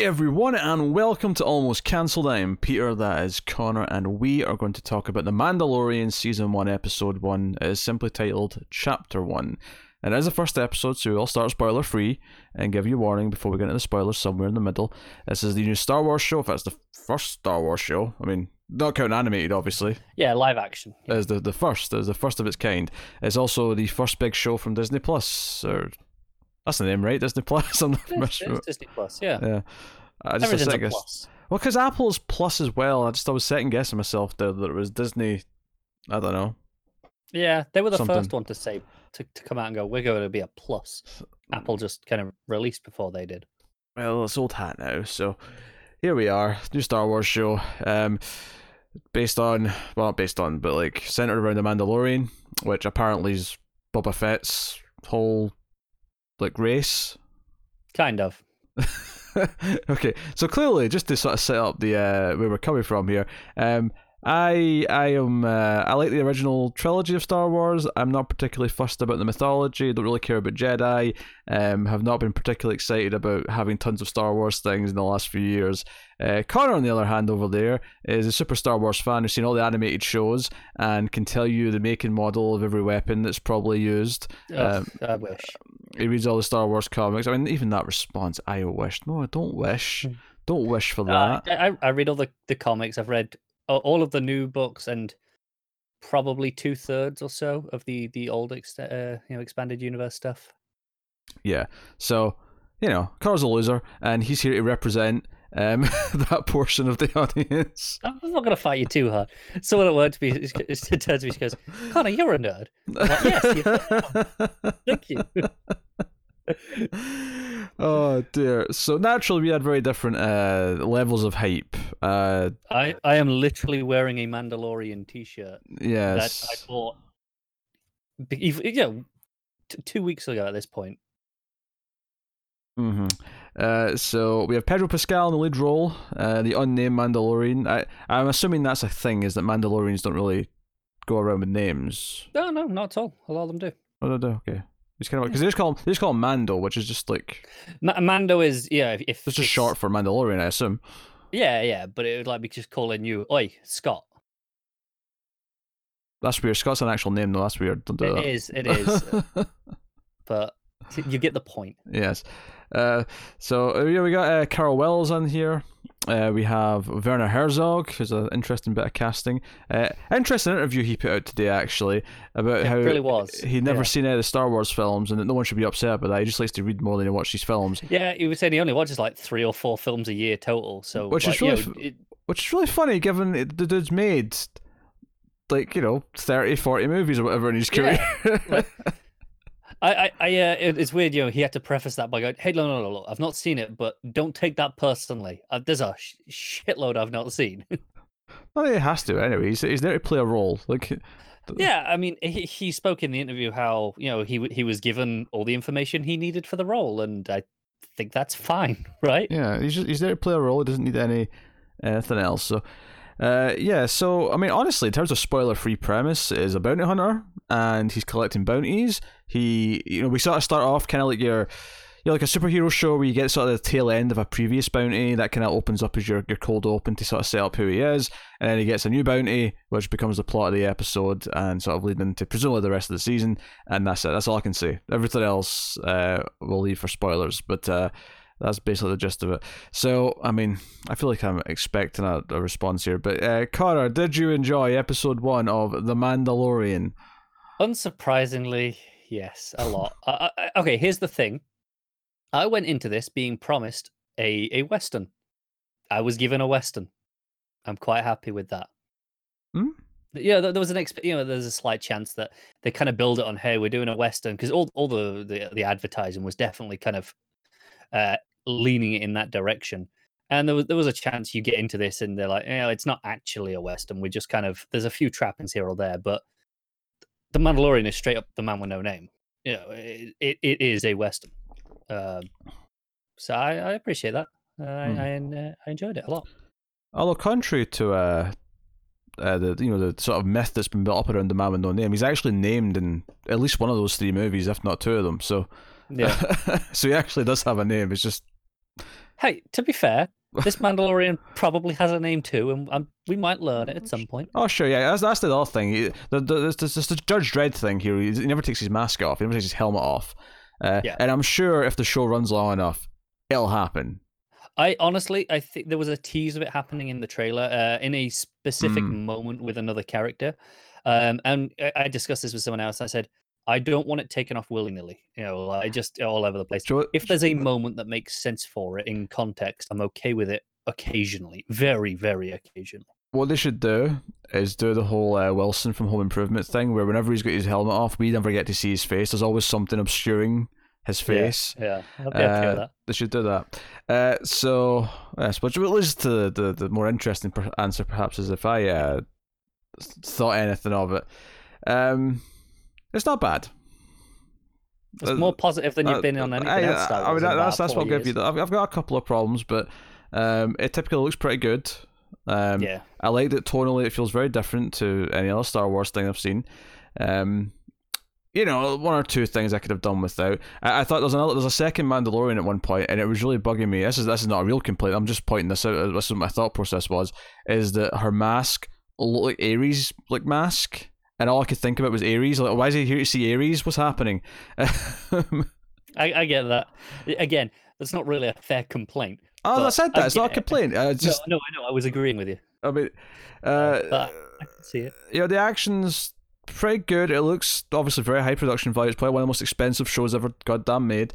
Hey everyone, and welcome to Almost Cancelled. I am Peter, that is Connor, and we are going to talk about The Mandalorian Season 1, Episode 1. It is simply titled Chapter 1. And as the first episode, so we'll start spoiler free and give you a warning before we get into the spoilers somewhere in the middle. This is the new Star Wars show, if that's the first Star Wars show. I mean, not counting animated, obviously. Yeah, live action. Yeah. Is the, the first, is the first of its kind. It's also the first big show from Disney Plus, or that's the name, right? Disney Plus. I'm not sure. Disney Plus, yeah. Yeah. I just Everything's a guess. plus. Well, because Apple's Plus as well. I just I was second guessing myself there that it was Disney. I don't know. Yeah, they were the Something. first one to say to, to come out and go, "We're going to be a plus." Apple just kind of released before they did. Well, it's old hat now. So here we are, new Star Wars show. Um, based on well, not based on, but like centered around the Mandalorian, which apparently is Boba Fett's whole like race. Kind of. okay, so clearly, just to sort of set up the uh, where we're coming from here, um, I I am uh, I like the original trilogy of Star Wars. I'm not particularly fussed about the mythology. Don't really care about Jedi. Um, have not been particularly excited about having tons of Star Wars things in the last few years. Uh, Connor, on the other hand, over there is a super Star Wars fan who's seen all the animated shows and can tell you the make and model of every weapon that's probably used. Ugh, I wish. He reads all the Star Wars comics. I mean, even that response, I wish. No, I don't wish. Don't wish for Uh, that. I, I read all the, the comics. I've read all of the new books and probably two thirds or so of the the old ex- uh, you know expanded universe stuff. Yeah. So, you know, Connor's a loser, and he's here to represent um, that portion of the audience. I'm not going to fight you too hard. Someone at work to me turns to me, she goes, "Connor, you're a nerd." I'm like, yes, you Thank you. oh dear. So naturally, we had very different uh, levels of hype. Uh, I, I am literally wearing a Mandalorian T-shirt yes. that I bought, be- ev- you know, t- two weeks ago at this point. Hmm Uh, so we have Pedro Pascal in the lead role, uh, the unnamed Mandalorian. I, I'm assuming that's a thing, is that Mandalorians don't really go around with names. No, no, not at all. A lot of them do. Oh, no, no, okay. It's kind of because they just call him, they just call him Mando, which is just like Ma- Mando is yeah. If, if it's just short for Mandalorian, I assume. Yeah, yeah, but it would like be just calling you, "Oi, Scott." That's weird. Scott's an actual name, though. That's weird. Don't do It that. is, it is, but you get the point. yes. Uh, so uh, yeah, we got uh, Carol Wells on here. Uh, we have Werner Herzog, who's an interesting bit of casting. Uh, interesting interview he put out today, actually, about It how really was, he'd never yeah. seen any of the Star Wars films, and that no one should be upset about that. He just likes to read more than he watches these films, Yeah, he was saying he only watches like three or four films a year total. So, Which is like, you really know, it- which is really funny given the dude's made like you know 30, 40 movies or whatever in his career. Yeah, I, I, I uh, it, it's weird, you know. He had to preface that by going, "Hey, no, no, no, no, I've not seen it, but don't take that personally. Uh, there's a sh- shitload I've not seen." well, he has to anyway. He's, he's there to play a role. Like yeah, I mean, he, he spoke in the interview how you know he he was given all the information he needed for the role, and I think that's fine, right? Yeah, he's just, he's there to play a role. He doesn't need any anything else. So, uh, yeah. So I mean, honestly, in terms of spoiler-free premise, is a bounty hunter and he's collecting bounties. He, you know, we sort of start off kind of like your. You know, like a superhero show where you get sort of the tail end of a previous bounty that kind of opens up as your, your cold open to sort of set up who he is, and then he gets a new bounty, which becomes the plot of the episode and sort of leading into presumably the rest of the season, and that's it. That's all I can say. Everything else uh, we'll leave for spoilers, but uh, that's basically the gist of it. So, I mean, I feel like I'm expecting a, a response here. But, uh, Connor, did you enjoy episode one of The Mandalorian? Unsurprisingly, yes, a lot. I, I, okay, here's the thing. I went into this being promised a, a western. I was given a western. I'm quite happy with that. Hmm? Yeah, there was an exp- you know there's a slight chance that they kind of build it on hey we're doing a western because all all the, the the advertising was definitely kind of uh, leaning it in that direction. And there was there was a chance you get into this and they're like, yeah, it's not actually a western. we're just kind of there's a few trappings here or there, but the Mandalorian is straight up the man with no name. You know, it it, it is a western. Um, so I, I appreciate that. Uh, I Hmm. I, uh, I enjoyed it a lot. Although, contrary to uh, uh, the you know the sort of myth that's been built up around the man with no name, he's actually named in at least one of those three movies, if not two of them. So, Yeah, so he actually does have a name. It's just Hey, to be fair, this Mandalorian probably has a name too, and um, we might learn it at some point. Oh sure, yeah, that's that's the other thing. He- The, the, there's, there's the Judge Dredd thing here. He never takes his mask off. He never takes his helmet off. Uh, Yeah. And I'm sure if the show runs long enough, it'll happen. I honestly, I think there was a tease of it happening in the trailer, uh, in a specific Mm. moment with another character, um, and I, I discussed this with someone else. I said, I don't want it taken off willy nilly. You know, like just all over the place. If there's a moment that makes sense for it in context, I'm okay with it. Occasionally, very, very occasionally. what they should do is do the whole uh, Wilson from Home Improvement thing, where whenever he's got his helmet off, we never get to see his face. There's always something obscuring his face. Yeah, be Uh, that. They should do that. Uh, so, yes, what leads to the, the, the more interesting answer, perhaps, is if I uh, thought anything of it. Um, it's not bad. It's uh, more positive than you've Uh, been on anything I, else. Star I mean, Wars that's that's what give you. I've, I've got a couple of problems, but um, it typically looks pretty good. Um, yeah, I like that tonally it feels very different to any other Star Wars thing I've seen. Um, you know, one or two things I could have done without. I, I thought there's another, there's a second Mandalorian at one point, and it was really bugging me. This is this is not a real complaint. I'm just pointing this out. This is what my thought process was: is that her mask looked like Ares like mask, and all I could think about was Ares. Like, why is he here to see Ares? What's happening? I, I get that. Again, that's not really a fair complaint. oh, I said that. I It's not a complaint. I just, no, no, I know. I was agreeing with you. I mean, uh, But I can see it. you know, the action's pretty good. It looks obviously very high production value. It's probably one of the most expensive shows ever goddamn made.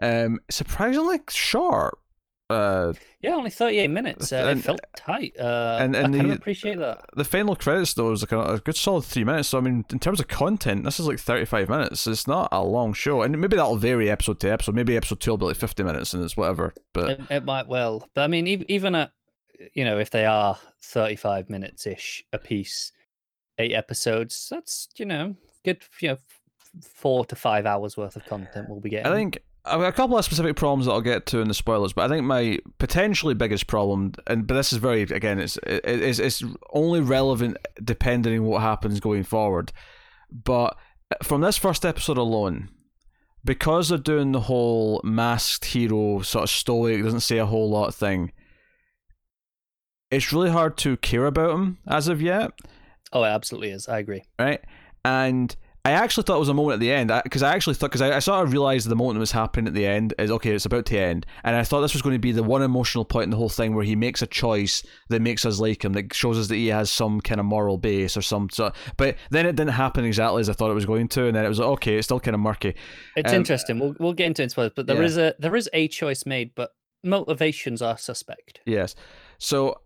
Um, surprisingly short. Uh, Yeah, only 38 minutes. Uh, And- it felt tight. Uh, and- I and the- of appreciate that. the final credits though is like a, a good solid three minutes. So I mean, in terms of content, this is like thirty-five minutes. It's not a long show, and maybe that'll vary episode to episode. Maybe episode two will be like fifty minutes, and it's whatever. But It, it might well. But I mean, ev- even at, you know, if they are 35 minutes ish a piece, eight episodes, that's, you know, good, you know, four to five hours worth of content we'll be getting. I think I've got a couple of specific problems that I'll get to in the spoilers, but I think my potentially biggest problem, and but this is very again, it's it's it's only relevant depending on what happens going forward. But uh, from this first episode alone, because they're doing the whole masked hero sort of stoic, doesn't say a whole lot thing. It's really hard to care about him as of yet Oh, it absolutely is. I agree. right? And I actually thought it was a moment at the end because I actually thought because I, I sort of realized the moment that was happening at the end is okay, it's about to end, and I thought this was going to be the one emotional point in the whole thing where he makes a choice that makes us like him, that shows us that he has some kind of moral base or some sort. But then it didn't happen exactly as I thought it was going to, and then it was like, okay, it's still kind of murky. It's Um, interesting. We'll we'll get into it spoilers, but there yeah. is a there is a choice made, but motivations are suspect. Yes, so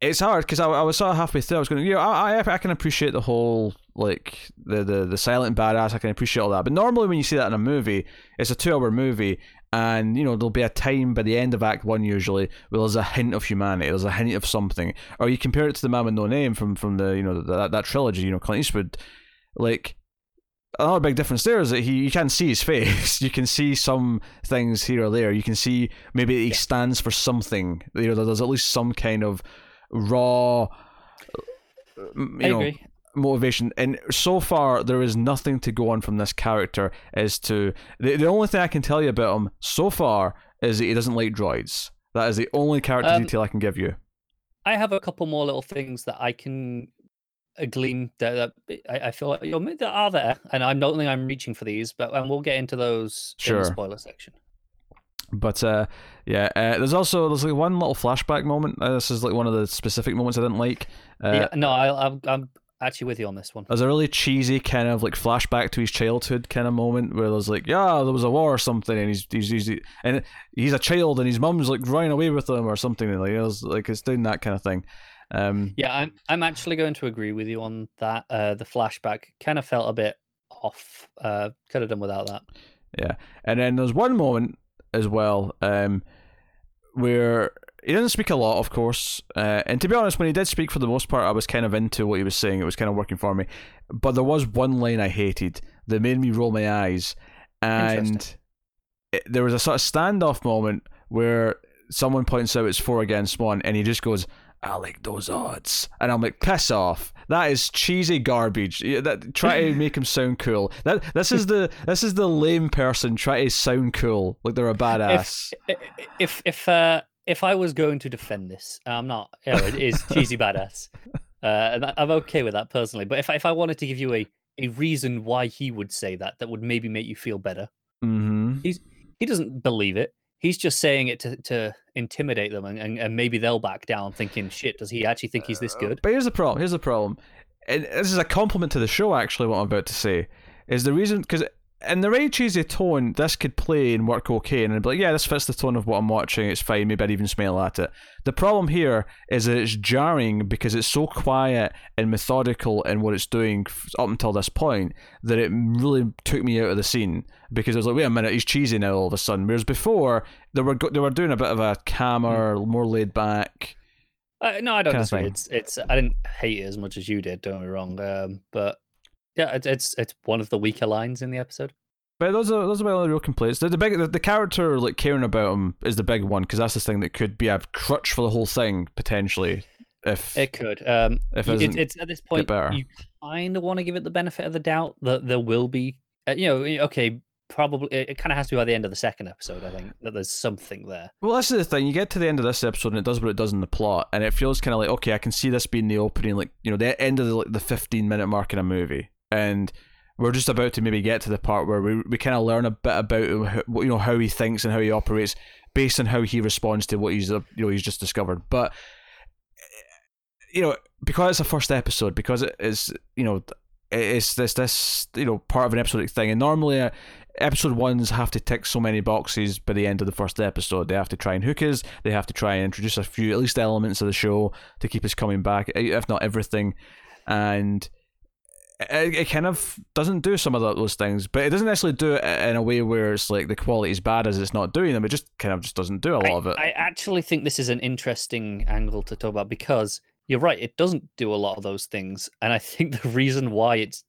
it's hard because I, I was sort of halfway through. I was going, you know, I, I I can appreciate the whole like the, the the silent badass. I can appreciate all that, but normally when you see that in a movie, it's a two-hour movie, and you know there'll be a time by the end of Act One usually where there's a hint of humanity, there's a hint of something, or you compare it to the Man with No Name from from the you know that that trilogy, you know Clint Eastwood, like. Another big difference there is that he you can't see his face. You can see some things here or there. You can see maybe he stands for something. You know, there's at least some kind of raw, uh, you I know, agree. Motivation. And so far, there is nothing to go on from this character as to the, the only thing I can tell you about him so far is that he doesn't like droids. That is the only character Um, detail I can give you. I have a couple more little things that I can uh, glean that, that I, I feel like you know, that are there, and I don't think I'm reaching for these, but and we'll get into those in the spoiler section. But uh, yeah, uh, there's also there's like one little flashback moment. Uh, this is like one of the specific moments I didn't like. Uh, yeah, no, I, I'm I'm actually with you on this one. There's a really cheesy kind of like flashback to his childhood kind of moment where there's like, yeah, there was a war or something, and he's he's, he's and he's a child, and his mum's like running away with him or something. and, Like it was like it's doing that kind of thing. Um, Yeah, I'm I'm actually going to agree with you on that. Uh, the flashback kind of felt a bit off. Uh, could have done without that. yeah, and then there's one moment as well um, where he doesn't speak a lot, of course. Uh, and to be honest, when he did speak for the most part, I was kind of into what he was saying. It was kind of working for me. But there was one line I hated that made me roll my eyes, and it, there was a sort of standoff moment where someone points out it's four against one, and he just goes, "I like those odds," and I'm like, "Piss off!" that is cheesy garbage. That try to make him sound cool. That this is the this is the lame person trying to sound cool like they're a badass. If if if uh, if I was going to defend this, I'm not. You know, it is cheesy badass, uh, and I'm okay with that personally. But if I- if I wanted to give you a a reason why he would say that, that would maybe make you feel better. mm-hmm. He doesn't believe it. He's just saying it to, to intimidate them, and, and, and maybe they'll back down, thinking, "Shit, does he actually think he's this good?" But here's the problem. Here's the problem. And this is a compliment to the show. Actually, what I'm about to say is the reason because in the right cheesy tone, this could play and work okay, and I'd be like, yeah, this fits the tone of what I'm watching. It's fine. Maybe I'd even smile at it. The problem here is that it's jarring because it's so quiet and methodical in what it's doing up until this point that it really took me out of the scene because I was like, wait a minute, he's cheesy now all of a sudden. Whereas before they were go- they were doing a bit of a calmer, more laid back. Uh, no, I don't disagree. It's it's I didn't hate it as much as you did. Don't get me wrong. Um, but yeah, it's it's it's one of the weaker lines in the episode. But those are those are my only real complaints. The, the big the, the character like caring about him is the big one because that's the thing that could be a crutch for the whole thing potentially. If It could. Um, If it y- it's, at this point you kind of want to give it the benefit of the doubt that there will be. Uh, you know, okay, probably it, it kind of has to be by the end of the second episode. I think that there's something there. well, that's the thing. You get to the end of this episode and it does what it does in the plot, and it feels kind of like okay, I can see this being the opening, like you know, the end of the like, the fifteen minute mark in a movie, and we're just about to maybe get to the part where we we kind of learn a bit about you know how he thinks and how he operates based on how he responds to what he's you know he's just discovered, but you know, because it's a first episode, because it is, you know, it's this this you know part of an episodic thing, and normally uh, episode ones have to tick so many boxes by the end of the first episode. They have to try and hook us. They have to try and introduce a few at least elements of the show to keep us coming back, if not everything, and. It, it kind of doesn't do some of tho- those things, but it doesn't necessarily do it in a way where it's like the quality is bad as it's not doing them. It just kind of just doesn't do a lot I, of it. I actually think this is an interesting angle to talk about because you're right. It doesn't do a lot of those things, and I think the reason why it's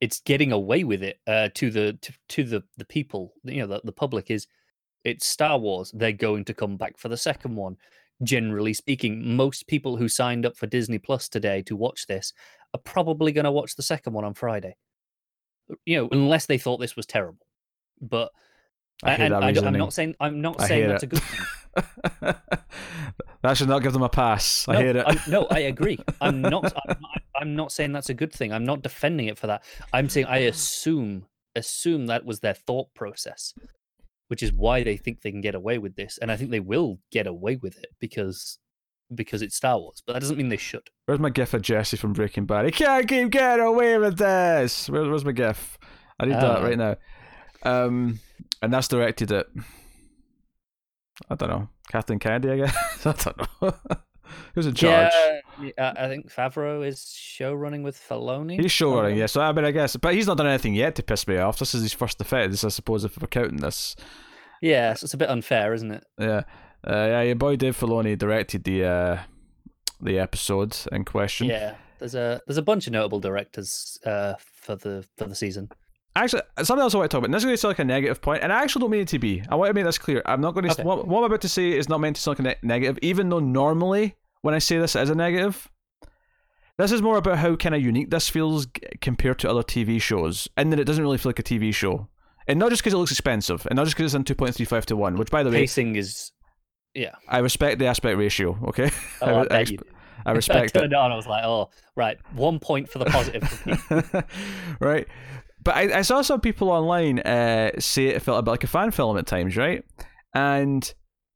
it's getting away with it uh, to the to, to the the people, you know, the, the public is it's Star Wars. They're going to come back for the second one. Generally speaking, most people who signed up for Disney Plus today to watch this are probably going to watch the second one on Friday. Uh, you know, unless they thought this was terrible. But I and I, am not saying I'm not I saying that's it. a good thing. that should not give them a pass. I no, hate it. I'm- no, I agree. I'm not. I'm not. I'm not saying that's a good thing. I'm not defending it for that. I'm saying I assume assume that was their thought process, which is why they think they can get away with this, and I think they will get away with it because because it's Star Wars. But that doesn't mean they should. Where's my gif of Jesse from Breaking Bad? He can't keep getting away with this. Where's, where's my gif? I need that right now. Um, and that's directed at. I don't know. Kathleen Kennedy, I guess. I don't know. Who's in charge? Yeah, yeah, I think Favreau is show running with Filoni. He's showrunning, Um, yeah. So I mean, I guess, but he's not done anything yet to piss me off. This is his first offence, I suppose, if we're counting this. Yeah, so it's a bit unfair, isn't it? Yeah, uh, yeah. Your boy Dave Filoni directed the uh, the episode in question. Yeah, there's a there's a bunch of notable directors uh, for the for the season. Actually, something else I want to talk about. And this is going to sound like a negative point, and I actually don't mean it to be. I want to make this clear. I'm not going to. Okay. What, what I'm about to say is not meant to sound like a ne- negative, even though normally when I say this as a negative, this is more about how kind of unique this feels compared to other TV shows, and that it doesn't really feel like a TV show. And not just because it looks expensive, and not just because it's in 2.35 to 1, which, by the way, Pacing is, yeah. I respect the aspect ratio, okay? Oh, I, I I. I I respect it. turned it on. I was like, oh, right, one point for the positive. right. But I, I saw some people online uh, say it felt a bit like a fan film at times, right? And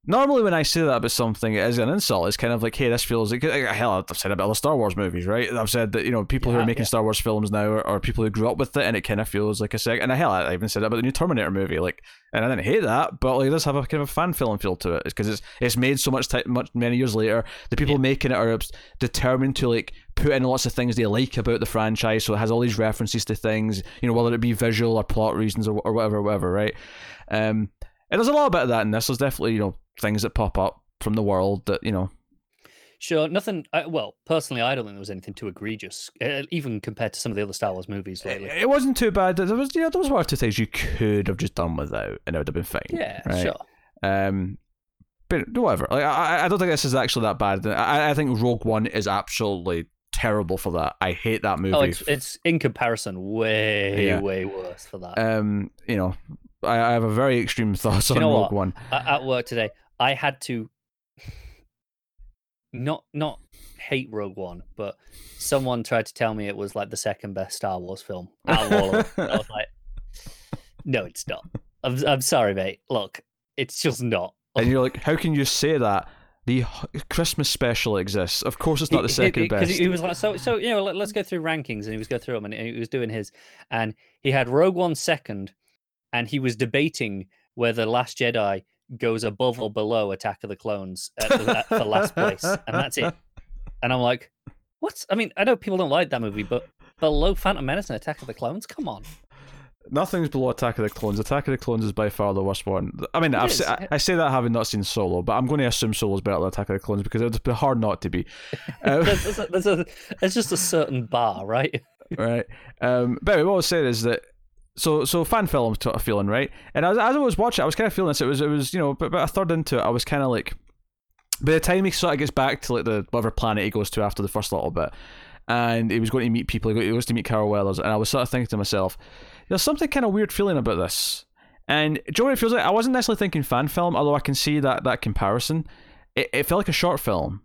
normally when I say that about something as an insult, it's kind of like, hey, this feels like hell. I've said about the Star Wars movies, right? I've said that you know people who are making yeah. Star Wars films now are, are people who grew up with it, and it kind of feels like a sec. And hell, I even said that about the new Terminator movie, like, and I didn't hate that, but like, it does have a kind of a fan film feel to it, because it's it's made so much time, much many years later. The people making it are determined to like put in lots of things they like about the franchise, so it has all these references to things, you know, whether it be visual or plot reasons or, or whatever, whatever, right? Um, and there's a lot about that in this. There's definitely you know things that pop up from the world that you know Sure, nothing. I, well, personally, I don't think there was anything too egregious, uh, even compared to some of the other Star Wars movies lately. it wasn't too bad. There was you know there was one or two things you could have just done without, and it would have been fine. Yeah, right? sure. Um, but whatever. Like I, I don't think this is actually that bad. I, I think Rogue One is absolutely terrible for that. I hate that movie. Oh, it's, it's in comparison way Yeah. way worse for that. um, you know, I, I have a very extreme thoughts Do on you know Rogue what? One. At work today, I had to not not hate Rogue One, but someone tried to tell me it was like the second best Star Wars film out of all of them. I was like, no, it's not. I'm I'm sorry, mate. Look, it's just not. and you're like, how can you say that? The Christmas special exists. Of course, it's not the second best. he was like, so, so you know, let, us go through rankings, and he was going through them, and he was doing his, and he had Rogue One second, and he was debating whether Last Jedi goes above or below Attack of the Clones at the, at, for last place, and that's it. And I'm like, what's? I mean, I know people don't like that movie, but below Phantom Menace and Attack of the Clones, come on. Nothing's below Attack of the Clones. Attack of the Clones is by far the worst one. I mean, I've is. se- I, I say that having not seen Solo, but I'm going to assume Solo's better than Attack of the Clones because it would be hard not to be. There's, there's, a, there's, a, there's just a certain bar, right? right. Um, but anyway, what I was saying is that so so fan film sort of feeling right, and as, as I was watching, I was kind of feeling this. It was it was you know about a third into it, I was kind of like, by the time he sort of gets back to like the whatever planet he goes to after the first little bit, and he was going to meet people, he goes to meet Carl Weathers, and I was sort of thinking to myself, there's something kind of weird feeling about this. And Joey it feels like I wasn't necessarily thinking fan film, although I can see that that comparison. It, it felt like a short film,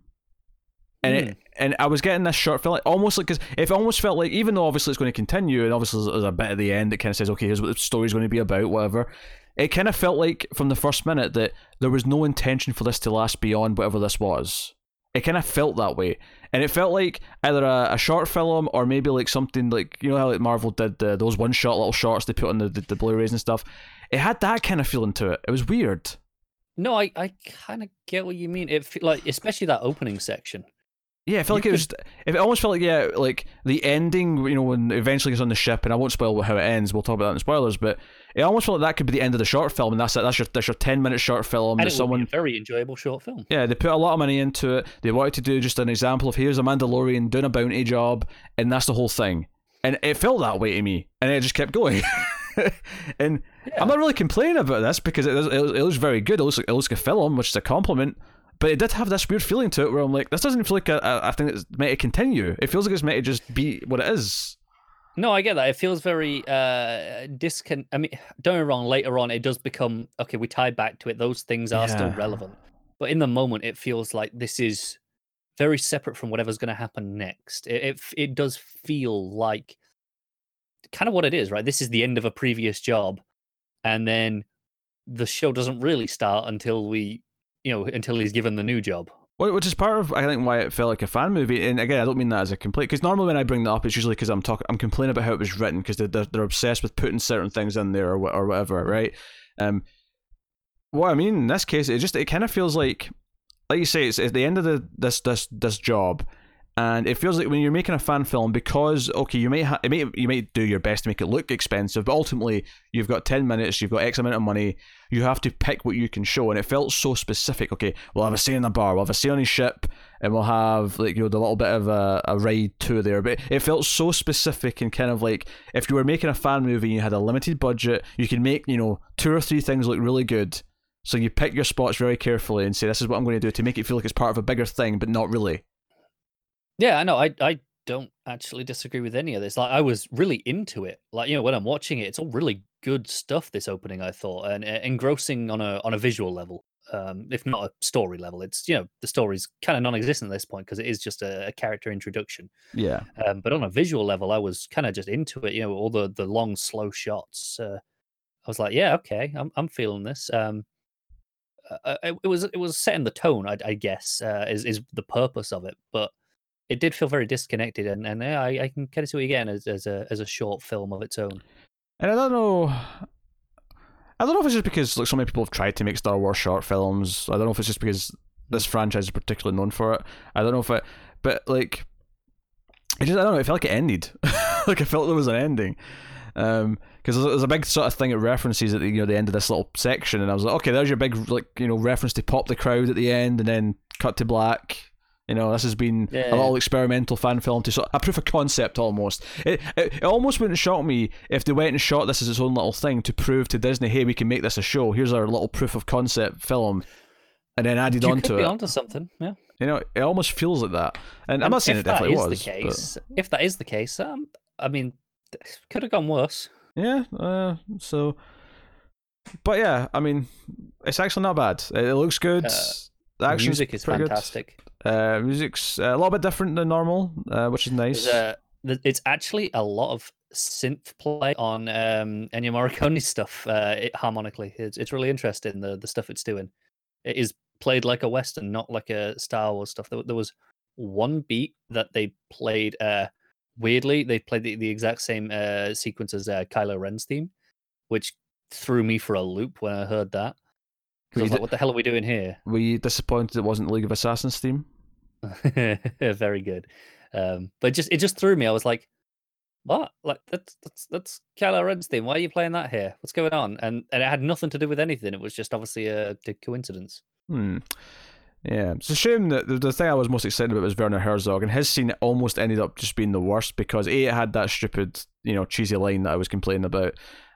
and it hmm. And I was getting this short film, like, almost like because it almost felt like even though obviously it's going to continue, and obviously there's a bit at the end that kind of says, okay, here's what the story's going to be about, whatever. It kind of felt like from the first minute that there was no intention for this to last beyond whatever this was. It kind of felt that way, and it felt like either a, a short film or maybe like something like you know how like Marvel did the, those one shot little shorts they put on the, the the Blu-rays and stuff. It had that kind of feeling to it. It was weird. No, I, I kind of get what you mean. It like especially that opening section. Yeah, I felt like You it was. It almost felt like yeah, like the ending. You know, when eventually gets on the ship, and I won't spoil how it ends. We'll talk about that in spoilers, but it almost felt like that could be the end of the short film, and that's it. That's your that's your ten minute short film. And it someone very enjoyable short film. Yeah, they put a lot of money into it. They wanted to do just an example of here's a Mandalorian doing a bounty job, and that's the whole thing. And it felt that way to me, and it just kept going. and I'm not really complaining about this because it, it, it looks very good. It looks, it looks like a film, which is a compliment. But it did have this weird feeling to it where I'm like, this doesn't feel like a, a, a thing that's meant to continue. It feels like it's meant to just be what it is. No, I get that. It feels very uh discon. I mean, don't get me wrong. Later on, it does become okay. We tie back to it. Those things are still relevant, but in the moment, it feels like this is very separate from whatever's going to happen next. It, it it does feel like kind of what it is, right? This is the end of a previous job, and then the show doesn't really start until we, you know, until he's given the new job. Which is part of I think why it felt like a fan movie. And again, I don't mean that as a complaint because normally when I bring that up, it's usually because I'm talking, I'm complaining about how it was written because they're, they're they're obsessed with putting certain things in there or or whatever, right? Um, what I mean in this case, it just it kind of feels like, like you say, it's at the end of the this this this job, and it feels like when you're making a fan film because okay, you might ha- it may, you might do your best to make it look expensive, but ultimately you've got ten minutes, you've got X amount of money, you have to pick what you can show, and it felt so specific. Okay, we'll have a scene in the bar, we'll have a scene on his ship, and we'll have like you know the little bit of a, a ride too there. But it felt so specific and kind of like if you were making a fan movie and you had a limited budget, you could make you know two or three things look really good. So you pick your spots very carefully and say this is what I'm going to do to make it feel like it's part of a bigger thing, but not really. Yeah, I know. I I don't actually disagree with any of this. Like, I was really into it. Like, you know, when I'm watching it, it's all really good stuff. This opening, I thought, and uh, engrossing on a on a visual level, um, if not a story level. It's you know the story's kind of non-existent at this point because it is just a, a character introduction. Yeah. Um, but on a visual level, I was kind of just into it. You know, all the the long, slow shots. Uh, I was like, yeah, okay, I'm I'm feeling this. Um, uh, it, it was it was setting the tone, I, I guess, uh, is is the purpose of it. But it did feel very disconnected, and and yeah, I, I can kind of see what you're getting as, as a as a short film of its own. And I don't know. I don't know if it's just because like so many people have tried to make Star Wars short films. I don't know if it's just because this franchise is particularly known for it. I don't know if it, but like, it just I don't know. It felt like it ended. like I felt there was an ending. Um, because there's, there's a big sort of thing it references at the you know the end of this little section, and I was like, okay, there's your big like you know reference to pop the crowd at the end, and then cut to black. You know, this has been Yeah. a little experimental fan film to sort a proof of concept almost. It, it it almost wouldn't shock me if they went and shot this as its own little thing to prove to Disney, hey, we can make this a show. Here's our little proof of concept film, and then added You onto could be it. onto something, yeah. You know, it almost feels like that. And, I'm not saying it definitely was. the but- case, if that is the case, um, I mean, could have gone worse. Yeah, uh, so, but yeah, I mean, it's actually not bad. It, it looks good. Uh, the music is fantastic. good. Uh, music's a little bit different than normal, uh, which is nice. A- it's actually a lot of synth play on um, Ennio Morricone stuff uh, it, harmonically. It's it's really interesting the the stuff it's doing. It is played like a western, not like a Star Wars stuff. There, there was one beat that they played uh, weirdly. They played the, the exact same uh, sequence as uh, Kylo Ren's theme, which threw me for a loop when I heard that. 'Cause I was like, "What the hell are we doing here?" Were you disappointed it wasn't League of Assassins theme? Very good. Um, but just it just threw me. I was like, "What? Like that's that's that's Kylo Ren's theme. Why are you playing that here? What's going on?" And and it had nothing to do with anything. It was just obviously a, a coincidence. Hmm. Yeah, it's a shame that the, the thing I was most excited about was Werner Herzog, and his scene almost ended up just being the worst because a it had that stupid, you know, cheesy line that I was complaining about,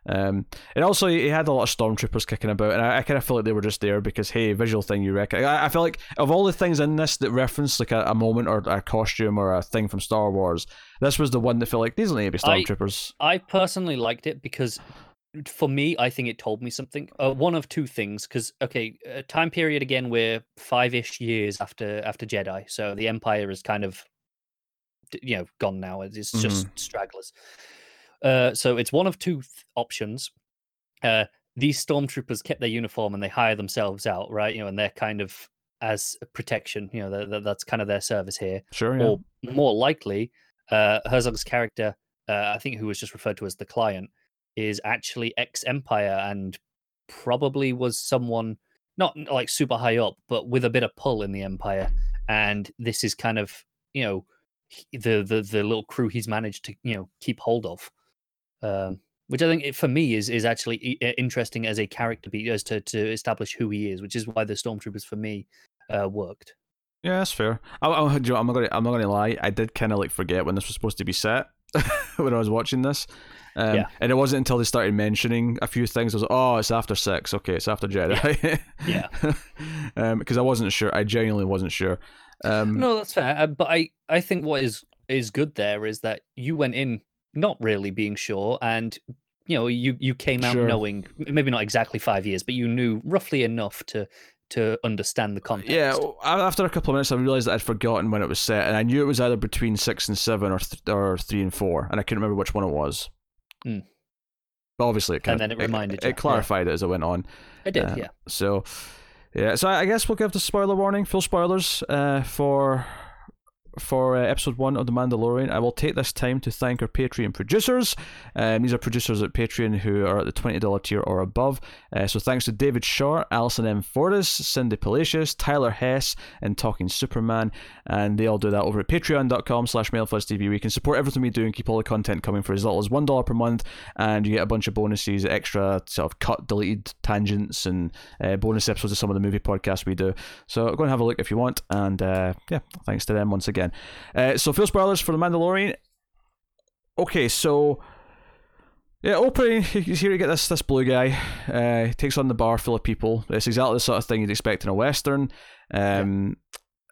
um, and also he had a lot of stormtroopers kicking about, and I, I kind of feel like they were just there because hey, visual thing you reckon. I, I feel like of all the things in this that reference like a, a moment or a costume or a thing from Star Wars, this was the one that felt like these need to be I- stormtroopers. I personally liked it because for me, I think it told me something. Uh, one of two things, because okay, uh, time period again, we're five-ish years after after Jedi, so the Empire is kind of, you know, gone now. It's it's just stragglers. Uh, so it's one of two th- options. Uh, these stormtroopers kept their uniform and they hire themselves out, right? You know, and they're kind of as protection. You know, th- th- that's kind of their service here Sure, yeah. or more likely, uh, Herzog's character, uh, I think who was just referred to as the client, is actually ex Empire and probably was someone not like super high up, but with a bit of pull in the Empire. And this is kind of you know the the the little crew he's managed to you know keep hold of. Um, which I think it, for me is is actually interesting as a character beat as to to establish who he is, which is why the stormtroopers for me uh, worked. Yeah, that's fair. I, I, do you know, I'm not gonna. I'm not gonna lie. I did kind of like forget when this was supposed to be set when I was watching this. Um, Yeah. And it wasn't until they started mentioning a few things. I was like, oh, it's after six. Okay, it's after Jedi. Yeah. um, because I wasn't sure. I genuinely wasn't sure. Um, No, that's fair. uh, But I, I think what is is good there is that you went in not really being sure, and you know you you came out Sure. knowing maybe not exactly five years, but you knew roughly enough to to understand the context. Yeah, after a couple of minutes, I realized that I'd forgotten when it was set, and I knew it was either between six and seven or th- or three and four, and I couldn't remember which one it was. Hmm. But obviously, it kind And of then it reminded it, you, yeah. clarified it as it went on. I did. Uh, yeah, So, yeah. So I I guess we'll give the spoiler warning, full spoilers, uh, for for uh, episode one of The Mandalorian. I will take this time to thank our Patreon producers. Um, these are producers at Patreon who are at the twenty dollar tier or above. Uh, so thanks to David Shaw, Alison M. Fortis, Cindy Palacios, Tyler Hess, and Talking Superman, and they all do that over at patreon.com slash where you can support everything we do and keep all the content coming for as little as one dollar per month, and you get a bunch of bonuses, extra sort of cut, deleted tangents, and uh, bonus episodes of some of the movie podcasts we do. So go and have a look if you want, and uh, yeah, thanks to them once again. Uh, so full spoilers for the Mandalorian. Okay, so yeah, opening here you get this this blue guy. Uh, he takes on the bar full of people. It's exactly the sort of thing you'd expect in a western. Um,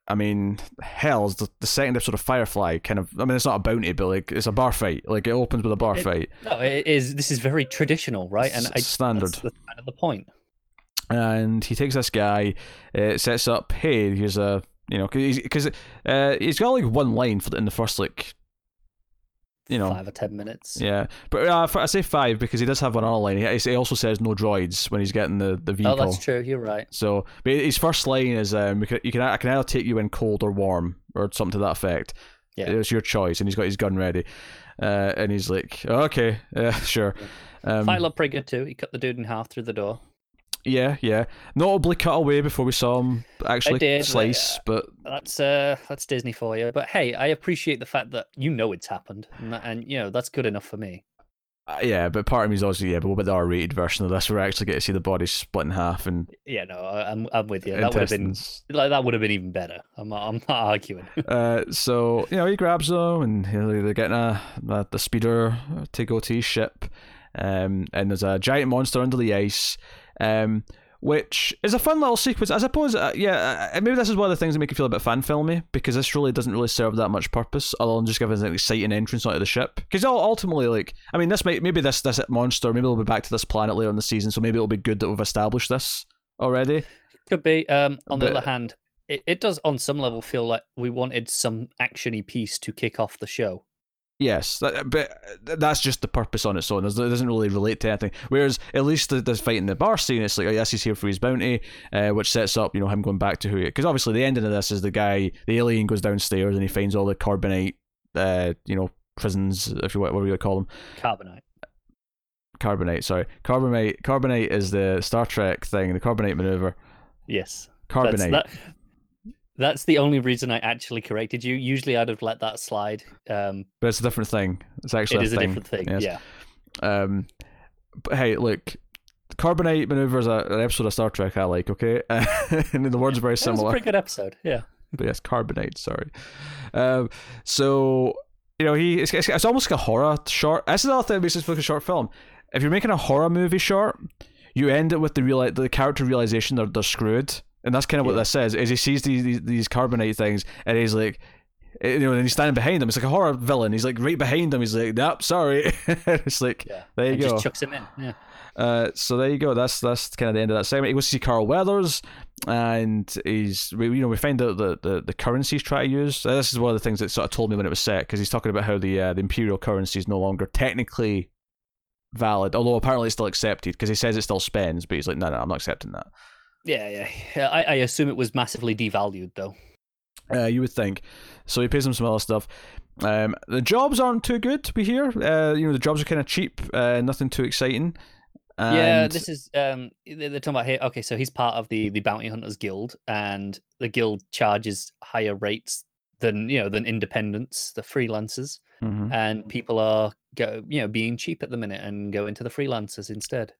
I mean, hell's the, the second episode of Firefly kind of. I mean, it's not a bounty, but like it's a bar fight. Like it opens with a bar It- fight. no, it is. This is very traditional, right? And S- I, standard. That's, that's kind of the point. and he takes this guy, uh, sets up, hey, here's a, you know, because uh, he's got like one line for in the first like, you know, five or ten minutes. yeah, but uh, I say five because he does have one other line. He, he also says no droids when he's getting the the vehicle. Oh, that's true. You're right. So, but his first line is, um, we can, you can I can either take you in cold or warm or something to that effect. Yeah. It's your choice, and he's got his gun ready, uh, and he's like, okay, uh, sure. Um, Fight pretty good too. He cut the dude in half through the door. Yeah, yeah. Notably cut away before we saw him actually did, but, slice, but That's uh, that's Disney for you. But hey, I appreciate the fact that you know it's happened, and, that- and you know that's good enough for me. uh, yeah, but part of me is also yeah, but what about the R-rated version of this, where I actually get to see the body split in half and Yeah, no, I'm I'm with you. That would have been like that would have been even better. I'm not, I'm not arguing. Uh, so you know he grabs them and you know, they're getting a, a the speeder to go to his ship, um, and there's a giant monster under the ice. Um, which is a fun little sequence. I suppose, uh, yeah, uh, maybe this is one of the things that make it feel a bit fan filmy because this really doesn't really serve that much purpose other than just giving us an exciting entrance onto the ship. Because ultimately, like, I mean, this might maybe this this monster, maybe we'll be back to this planet later in the season, so maybe it'll be good that we've established this already. Could be. Um, on the other hand, it, it does on some level feel like we wanted some actiony piece to kick off the show. Yes, that, but that's just the purpose on its own. It doesn't really relate to anything. Whereas at least the, the fight in the bar scene, it's like, oh yes, he's here for his bounty, uh, which sets up, you know, him going back to who he. Because obviously the ending of this is the guy, the alien goes downstairs and he finds all the carbonite, uh, you know, prisons, if you want whatever you call them. Carbonite. Carbonite, sorry, carbonite. Corbomite is the Star Trek thing, the corbomite maneuver. Yes. Carbonite. That's, that, that's the only reason I actually corrected you. Usually, I'd have let that slide. Um, but it's a different thing. It's actually it a is thing. a different thing. Yes. Yeah. Um, but hey, look, Corbomite maneuvers are an episode of Star Trek I like. Okay, and the words are very It was a similar. pretty good episode. Yeah. But yes, Carbonite. Sorry. Um, so you know he it's, it's, almost like a horror short. This is the other thing that makes this look a short film. If you're making a horror movie short, you end it with the real the character realization they're they're screwed, and that's kind of what Yeah. this says. Is he sees these these, these carbonite things, and he's like. eh, You know, and he's standing behind them. It's like a horror villain. He's like right behind them. He's like, "Nope, sorry." it's like, Yeah. there you and go. just chucks him in. Yeah. Uh, so there you go. That's that's kind of the end of that segment. He goes to see Carl Weathers, and he's we, you know we find out the, the, the currency he's trying to use. Uh, This is one of the things that sort of told me when it was set because he's talking about how the uh, the imperial currency is no longer technically valid, although apparently it's still accepted because he says it still spends, but he's like, no, no, I'm not accepting that. Yeah, yeah. I, I assume it was massively devalued, though. Uh, you would think. So he pays him some other stuff. Um, the jobs aren't too good. We hear, uh, you know, the jobs are kind of cheap, uh, nothing too exciting. yeah, this is um they're talking about here. Okay, so he's part of the the bounty hunters guild, and the guild charges higher rates than you know than independents, the freelancers, Mhm. and people are go you know being cheap at the minute and go into the freelancers instead.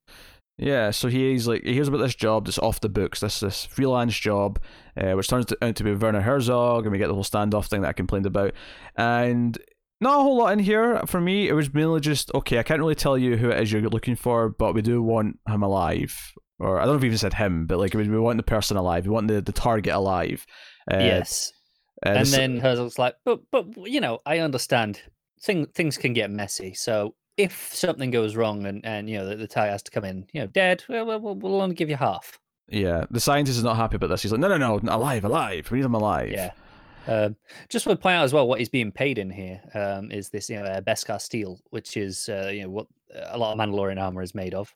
Yeah, so he's like he hears about this job that's off the books, this this freelance job, uh, which turns out to be Werner Herzog, and we get the whole standoff thing that I complained about, and not a whole lot in here for me. It was mainly just okay. I can't really tell you who it is you're looking for, but we do want him alive, or I don't know if we even said him, but like we we want the person alive, we want the the target alive. Uh, yes, uh, and this- then Herzog's like, but but you know I understand thing things can get messy, so. If something goes wrong and, and you know the, the tie has to come in, you know, dead, well, we'll, we'll only give you half. yeah, the scientist is not happy about this. He's like, no, no, no, alive, alive. We need him alive. Yeah. Um, just want to point out as well what he's being paid in here um, is this, you know, uh, Beskar steel, which is uh, you know what a lot of Mandalorian armor is made of.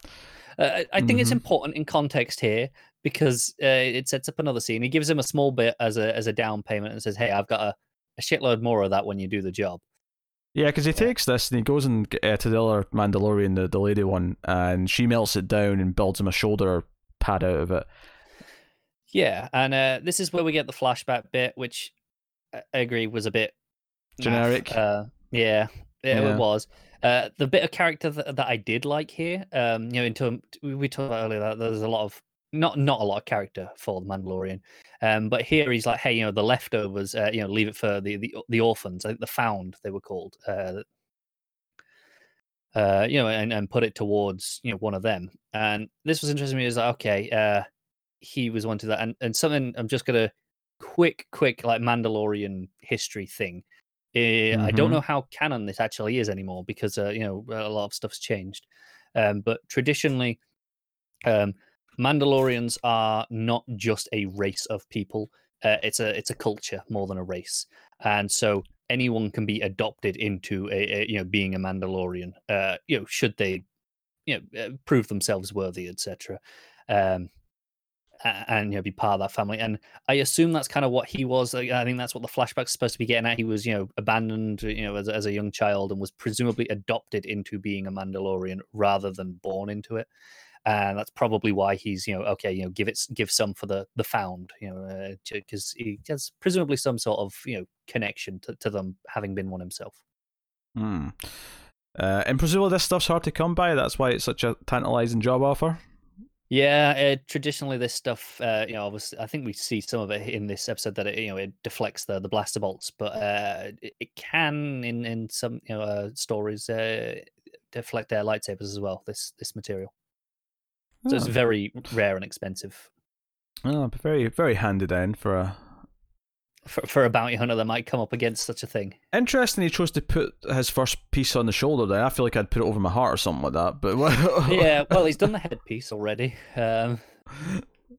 Uh, I- think it's Mhm. important in context here because uh, it sets up another scene. He gives him a small bit as a as a down payment and says, "Hey, I've got a, a shitload more of that when you do the job." Yeah, because he takes this and he goes and uh, to the other Mandalorian, the, the lady one, and she melts it down and builds him a shoulder pad out of it. Yeah, and uh, this is where we get the flashback bit, which I I agree was a bit. Generic. Uh, yeah, yeah, Yeah. it was. Uh, the bit of character that, that I did like here, um, you know, in term, we we talked about earlier that there's a lot of not not a lot of character for the Mandalorian, um, but here he's like, hey, you know, the leftovers, uh, you know, leave it for the the, the orphans, I think the found they were called, uh, uh, you know, and, and put it towards you know one of them. And this was interesting to me. Is like, okay, uh, he was one to that, and and something I'm just gonna quick, quick like Mandalorian history thing. Uh, I don't Mhm. know how canon this actually is anymore because uh, you know a lot of stuff's changed. Um, but traditionally, um, Mandalorians are not just a race of people. Uh, it's a it's a culture more than a race, and so anyone can be adopted into a, a you know being a Mandalorian. Uh, you know, should they you know uh, prove themselves worthy, etc. Um, and you know be part of that family. And I assume that's kind of what he was. I think that's what the flashback's supposed to be getting at. He was you know abandoned you know as, as a young child and was presumably adopted into being a Mandalorian rather than born into it. And that's probably why he's you know okay you know give it give some for the the found you know because he has presumably some sort of you know connection to, to them having been one himself. Hmm. Uh, and presumably this stuff's hard to come by. That's why it's such a tantalizing job offer. Yeah, uh, traditionally this stuff, uh, you know, obviously, I think we see some of it in this episode that it, you know, it deflects the the blaster bolts, but uh, it, it can in in some you know uh, stories uh, deflect their lightsabers as well. This this material. So it's Oh. very rare and expensive Oh, very very handy then for a. for, for a bounty hunter that might come up against such a thing. Interesting, he chose to put his first piece on the shoulder. Then I feel like I'd put it over my heart or something like that. But yeah, well, he's done the headpiece already. Um,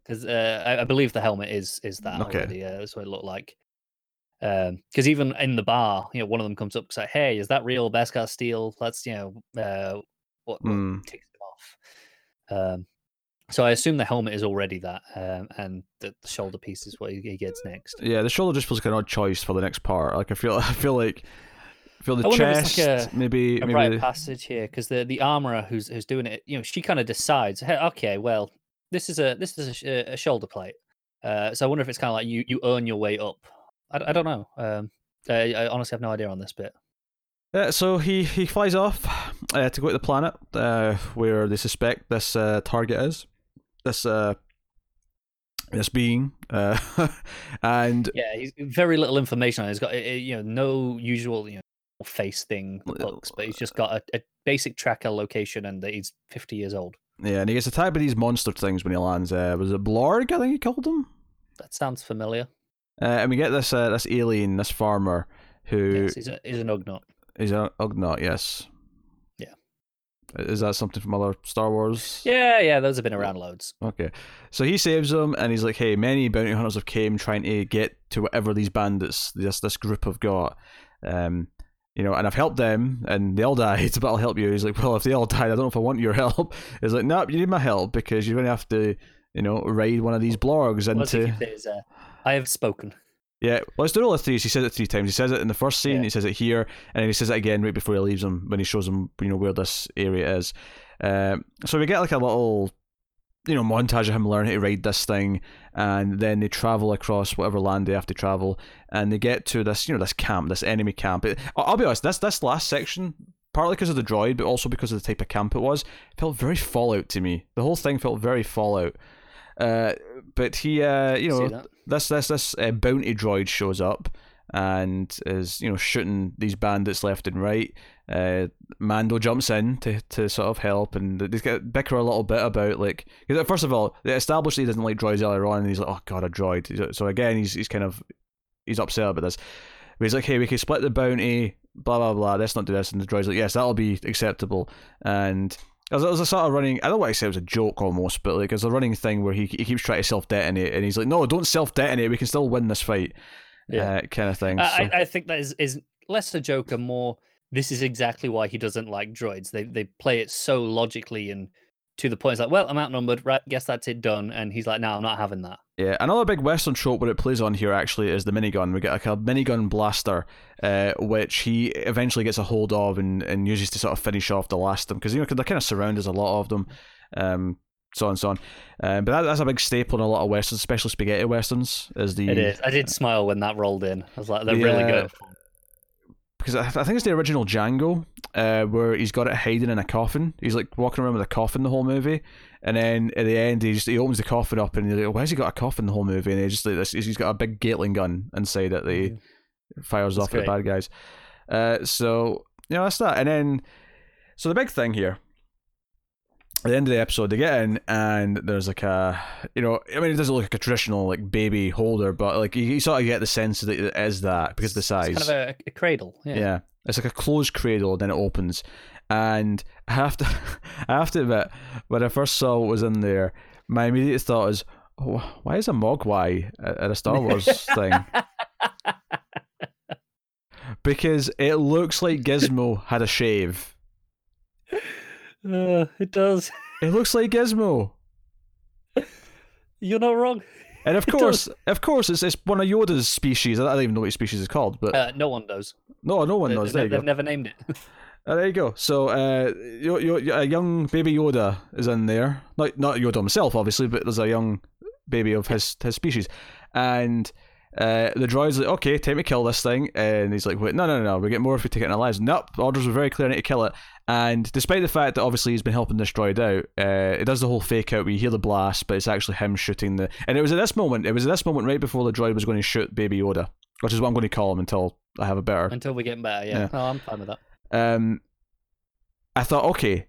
because uh, I, I believe the helmet is is that Okay. already. Uh, that's what it looked like. Because even in the bar, you know, one of them comes up and like, "Hey, is that real Beskar steel?" That's you know, uh, what, what Hmm. him off. Um, so I assume the helmet is already that, um, and the, the shoulder piece is what he, he gets next. yeah, the shoulder just feels like an odd choice for the next part. Like I feel, I feel like, feel the chest, like maybe, a maybe. rite the- passage here because the the armorer who's who's doing it, you know, she kind of decides, hey, okay, well, this is a this is a, a shoulder plate. Uh, so I wonder if it's kind of like you you earn your way up. I, I don't know. Um, I, I honestly have no idea on this bit. Uh, so he he flies off uh, to go to the planet uh, where they suspect this uh, target is. This uh, this being, uh, and Yeah, he's very little information on. it. He's got uh, uh, you know no usual you know face thing looks, but he's just got a, a basic tracker location and that he's fifty years old. yeah, and he gets attacked by these monster things when he lands. Uh, was it Blurrg? I think he called them. That sounds familiar. Uh, and we get this uh, this alien, this farmer who Yes, he's, a, he's an Ugnaught. is a Ugnaught. Yes. Is that something from other Star Wars? Yeah, yeah, those have been around loads. Okay. So he saves them and he's like, hey, many bounty hunters have came trying to get to whatever these bandits, this this group have got. Um, you know, and I've helped them and they all died, but I'll help you. He's like, Well, if they all died, I don't know if I want your help. He's like, Nope, you need my help because you're gonna have to, you know, raid one of these blurrgs into is, uh, I have spoken. Yeah, well, it's the rule of threes. He says it three times. He says it in the first scene. Yeah. He says it here, and then he says it again right before he leaves him when he shows him, you know, where this area is. Um, so we get like a little, you know, montage of him learning how to ride this thing, and then they travel across whatever land they have to travel, and they get to this, you know, this camp, this enemy camp. It, I'll, be honest, this this last section, partly because of the droid, but also because of the type of camp it was, felt very Fallout to me. The whole thing felt very Fallout. Uh, but he, uh, you know? This this this uh, bounty droid shows up and is you know shooting these bandits left and right. Uh, Mando jumps in to, to sort of help, and they get bicker a little bit about like 'cause first of all they established he doesn't like droids earlier on, and he's like, oh god, a droid. So again, he's he's kind of he's upset about this. But he's like, hey, we can split the bounty, blah blah blah. Let's not do this. And the droid's like, yes, that'll be acceptable. And as a, as a sort of running, I don't want to say it was a joke almost, but like it's a running thing where he he keeps trying to self detonate, and he's like, no, don't self detonate. We can still win this fight, Yeah. uh, kind of thing. I, So- I I think that is, is less a joke and more. This is exactly why he doesn't like droids. They they play it so logically and to the point. It's like, well, I'm outnumbered. Right, guess that's it done. And he's like, no, I'm not having that. Yeah, another big Western trope where it plays on here actually is the minigun. We get like a minigun blaster, uh, which he eventually gets a hold of and, and uses to sort of finish off the last of them because you know 'cause they're kind of surrounded a lot of them, um, so on and so on. Um, but that, that's a big staple in a lot of westerns, especially spaghetti westerns. Is the It is. I did smile when that rolled in. I was like, they're really good. Because I, I think it's the original Django, uh, where he's got it hiding in a coffin. He's like walking around with a coffin the whole movie, and then at the end he just he opens the coffin up and he's like, "Why has he got a coffin the whole movie?" And he just like this, he's got a big Gatling gun inside that he fires That's off at the bad guys. Uh, so you know that's that, and then so the big thing here. At the end of the episode, they get in and there's like a, you know, I mean, it doesn't look like a traditional like baby holder, but like you, you sort of get the sense that it is that because of the size. It's kind of a, a cradle. Yeah. Yeah. It's like a closed cradle, then it opens. And I have to I have to admit, when I first saw what was in there, my immediate thought is, oh, why is a Mogwai at at a Star Wars thing? Because it looks like Gizmo had a shave. Uh, it does. It looks like Gizmo. You're not wrong. And of course, of course, it's, it's one of Yoda's species. I don't even know what species is called, but Uh, no one does. no, no one They- knows. they- There you They've go. never named it. Uh, there you go. So, uh, yo, yo, a young baby Yoda is in there. Not not Yoda himself, obviously, but there's a young baby of his his species, and uh, the droid's like, "Okay, time to kill this thing," and he's like, "Wait, no, no, no, no. We get more if we take it in our lives." Nope, orders were very clear. I need to kill it. And despite the fact that obviously he's been helping this droid out, uh, it does the whole fake out. where you hear the blast, but it's actually him shooting the. And it was at this moment. It was at this moment right before the droid was going to shoot baby Yoda, which is what I'm going to call him until I have a better. Until we get better, yeah. Yeah. No, I'm fine with that. um, I thought, okay,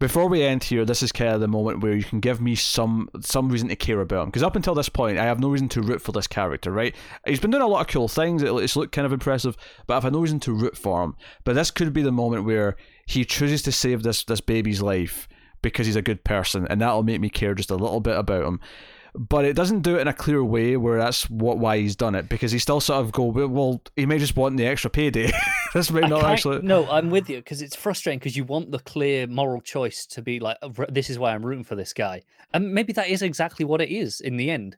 before we end here, this is kind of the moment where you can give me some some reason to care about him. Because up until this point, I have no reason to root for this character, right? He's been doing a lot of cool things. It's looked kind of impressive, but I've had no reason to root for him. But this could be the moment where he chooses to save this this baby's life because he's a good person, and that'll make me care just a little bit about him. But it doesn't do it in a clear way where that's what why he's done it because he still sort of go well he may just want the extra payday. This may not actually no i'm with you because it's frustrating because you want the clear moral choice to be like this is why i'm rooting for this guy. And maybe that is exactly what it is in the end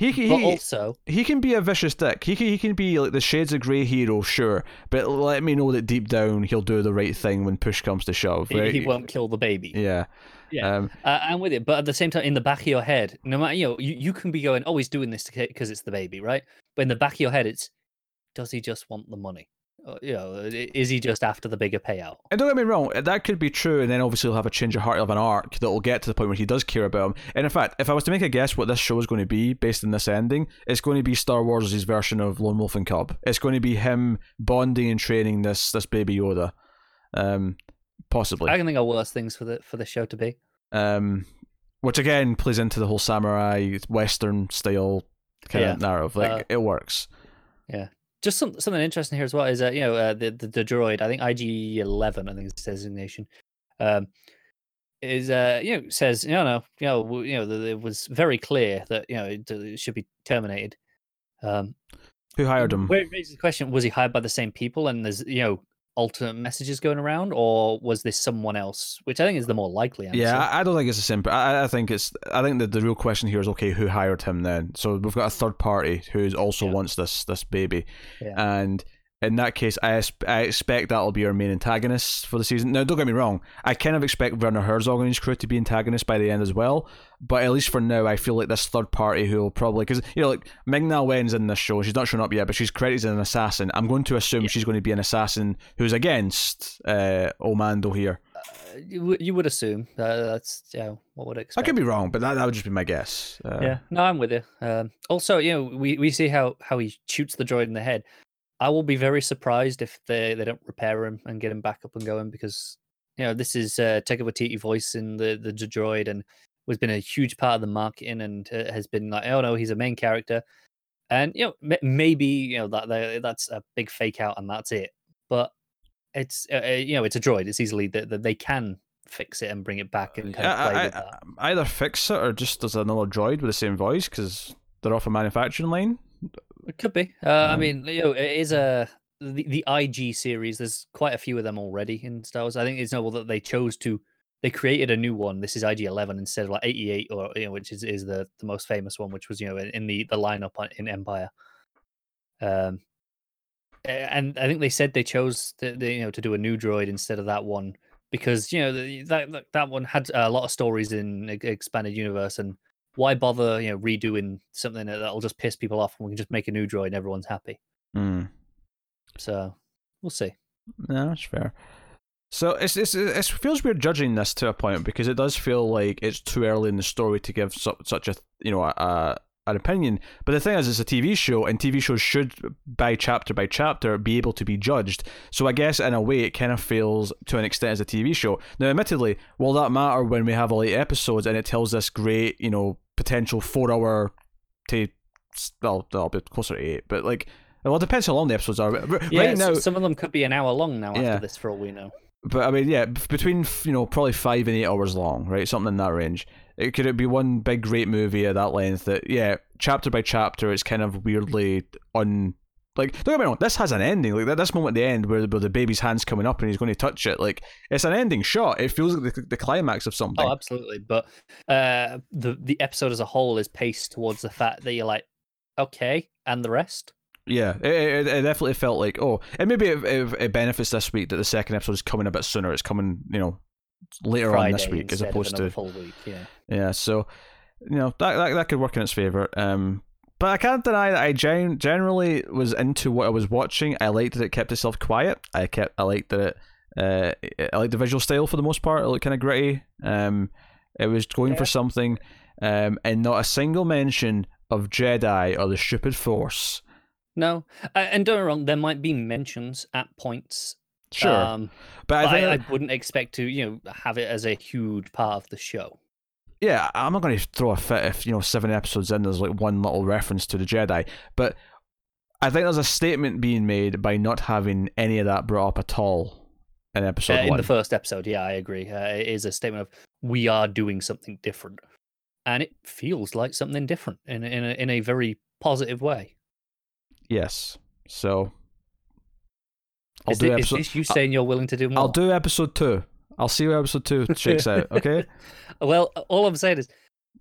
he, he, but also he can be a vicious dick. He can, he can be like the shades of grey hero, sure, but let me know that deep down he'll do the right thing when push comes to shove. Right? He, he won't kill the baby. Yeah, yeah, um, uh, I'm with it. But at the same time, in the back of your head, no matter you know, you, you can be going, "Oh, he's doing this because it's the baby," right? But in the back of your head, it's, does he just want the money? Uh, you know, is he just after the bigger payout? And don't get me wrong, that could be true, and then obviously he'll have a change of heart of an arc that will get to the point where he does care about him. And in fact, if I was to make a guess what this show is going to be based on this ending, it's going to be Star Wars' version of Lone Wolf and Cub. It's going to be him bonding and training this this baby Yoda. Um, possibly. I can think of worse things for the for the show to be um, which again plays into the whole samurai western style kind yeah. of narrative. Like uh, it works. Yeah. Just some, something interesting here as well is that you know uh, the, the, the droid I think IG eleven I think is the designation um, is uh you know says you know you know you know it was very clear that you know it, it should be terminated. Um, Who hired him? Where it raises the question: Was he hired by the same people? And there's you know alternate messages going around, or was this someone else? Which I think is the more likely answer. Yeah, I don't think it's a simple. I, I think it's. I think that the real question here is okay, who hired him then? So we've got a third party who also yeah. wants this this baby, yeah. and in that case, I, I expect that'll be our main antagonist for the season. Now, don't get me wrong, I kind of expect Werner Herzog and his crew to be antagonists by the end as well. But at least for now, I feel like this third party who will probably because you know like Ming Na Wen's in this show, she's not shown up yet, but she's credited as an assassin. I'm going to assume yeah. she's going to be an assassin who's against uh, Omando here. Uh, you, you would assume uh, that's yeah. What would I expect? I could be wrong, but that, that would just be my guess. Uh, yeah, no, I'm with you. Um, also, you know, we, we see how how he shoots the droid in the head. I will be very surprised if they, they don't repair him and get him back up and going because you know this is uh, Taika Waititi voice in the the droid and has been a huge part of the marketing and uh, has been like oh no he's a main character and you know m- maybe you know that, that that's a big fake out and that's it but it's uh, uh you know it's a droid it's easily that, that they can fix it and bring it back and kind of play I, with that. either fix it or just as another droid with the same voice because they're off a manufacturing line it could be. Uh, um, I mean, you know, it is a the, the IG series. There's quite a few of them already in Star Wars. I think it's notable that they chose to they created a new one. This is IG Eleven instead of like 88, or you know, which is, is the the most famous one, which was you know in the the lineup in Empire. Um, and I think they said they chose the, the, you know to do a new droid instead of that one because you know that that one had a lot of stories in expanded universe and why bother, you know, redoing something that'll just piss people off when we can just make a new droid and everyone's happy. Mm. So we'll see. No, that's fair. So it's, it's it feels weird judging this to a point because it does feel like it's too early in the story to give su- such a you know a, an opinion. But the thing is, it's a TV show, and TV shows should, by chapter by chapter, be able to be judged. So I guess in a way, it kind of feels to an extent as a TV show. Now, admittedly, will that matter when we have all eight episodes and it tells this great, you know, potential four-hour to well, a will be closer to eight, but like. Well, it depends how long the episodes are. Right yeah, now, some of them could be an hour long now yeah. after this, for all we know. But I mean, yeah, between you know probably five and eight hours long, right? Something in that range. It could it be one big great movie at that length that yeah, chapter by chapter, it's kind of weirdly un like don't get me wrong, this has an ending. Like this moment at the end where, where the baby's hands coming up and he's going to touch it, like it's an ending shot. It feels like the, the climax of something. Oh, absolutely. But uh, the the episode as a whole is paced towards the fact that you're like, okay, and the rest. Yeah, it, it, it, definitely felt like oh, and maybe it, it, it, benefits this week that the second episode is coming a bit sooner. It's coming, you know, later Friday on this week as opposed to full week. Yeah, yeah. So you know that that, that could work in its favor. Um, but I can't deny that I gen- generally was into what I was watching. I liked that it kept itself quiet. I kept I liked that it. Uh, I liked the visual style for the most part. It looked kind of gritty. Um, it was going yeah. for something, um, and not a single mention of Jedi or the stupid Force. No, uh, and don't get wrong. There might be mentions at points Sure, Um, but I but think I, I wouldn't expect to, you know, have it as a huge part of the show. yeah, I'm not going to throw a fit if you know seven episodes in there's like one little reference to the Jedi, but I think there's a statement being made by not having any of that brought up at all in episode Uh, in one. the first episode, yeah, I agree. Uh, it is a statement of we are doing something different, and it feels like something different in in a, in a very positive way. Yes, so I'll Is, do thi- is episode. this you saying you're willing to do more? I'll do episode two. I'll see how episode two shakes out. Okay. Well, all I'm saying is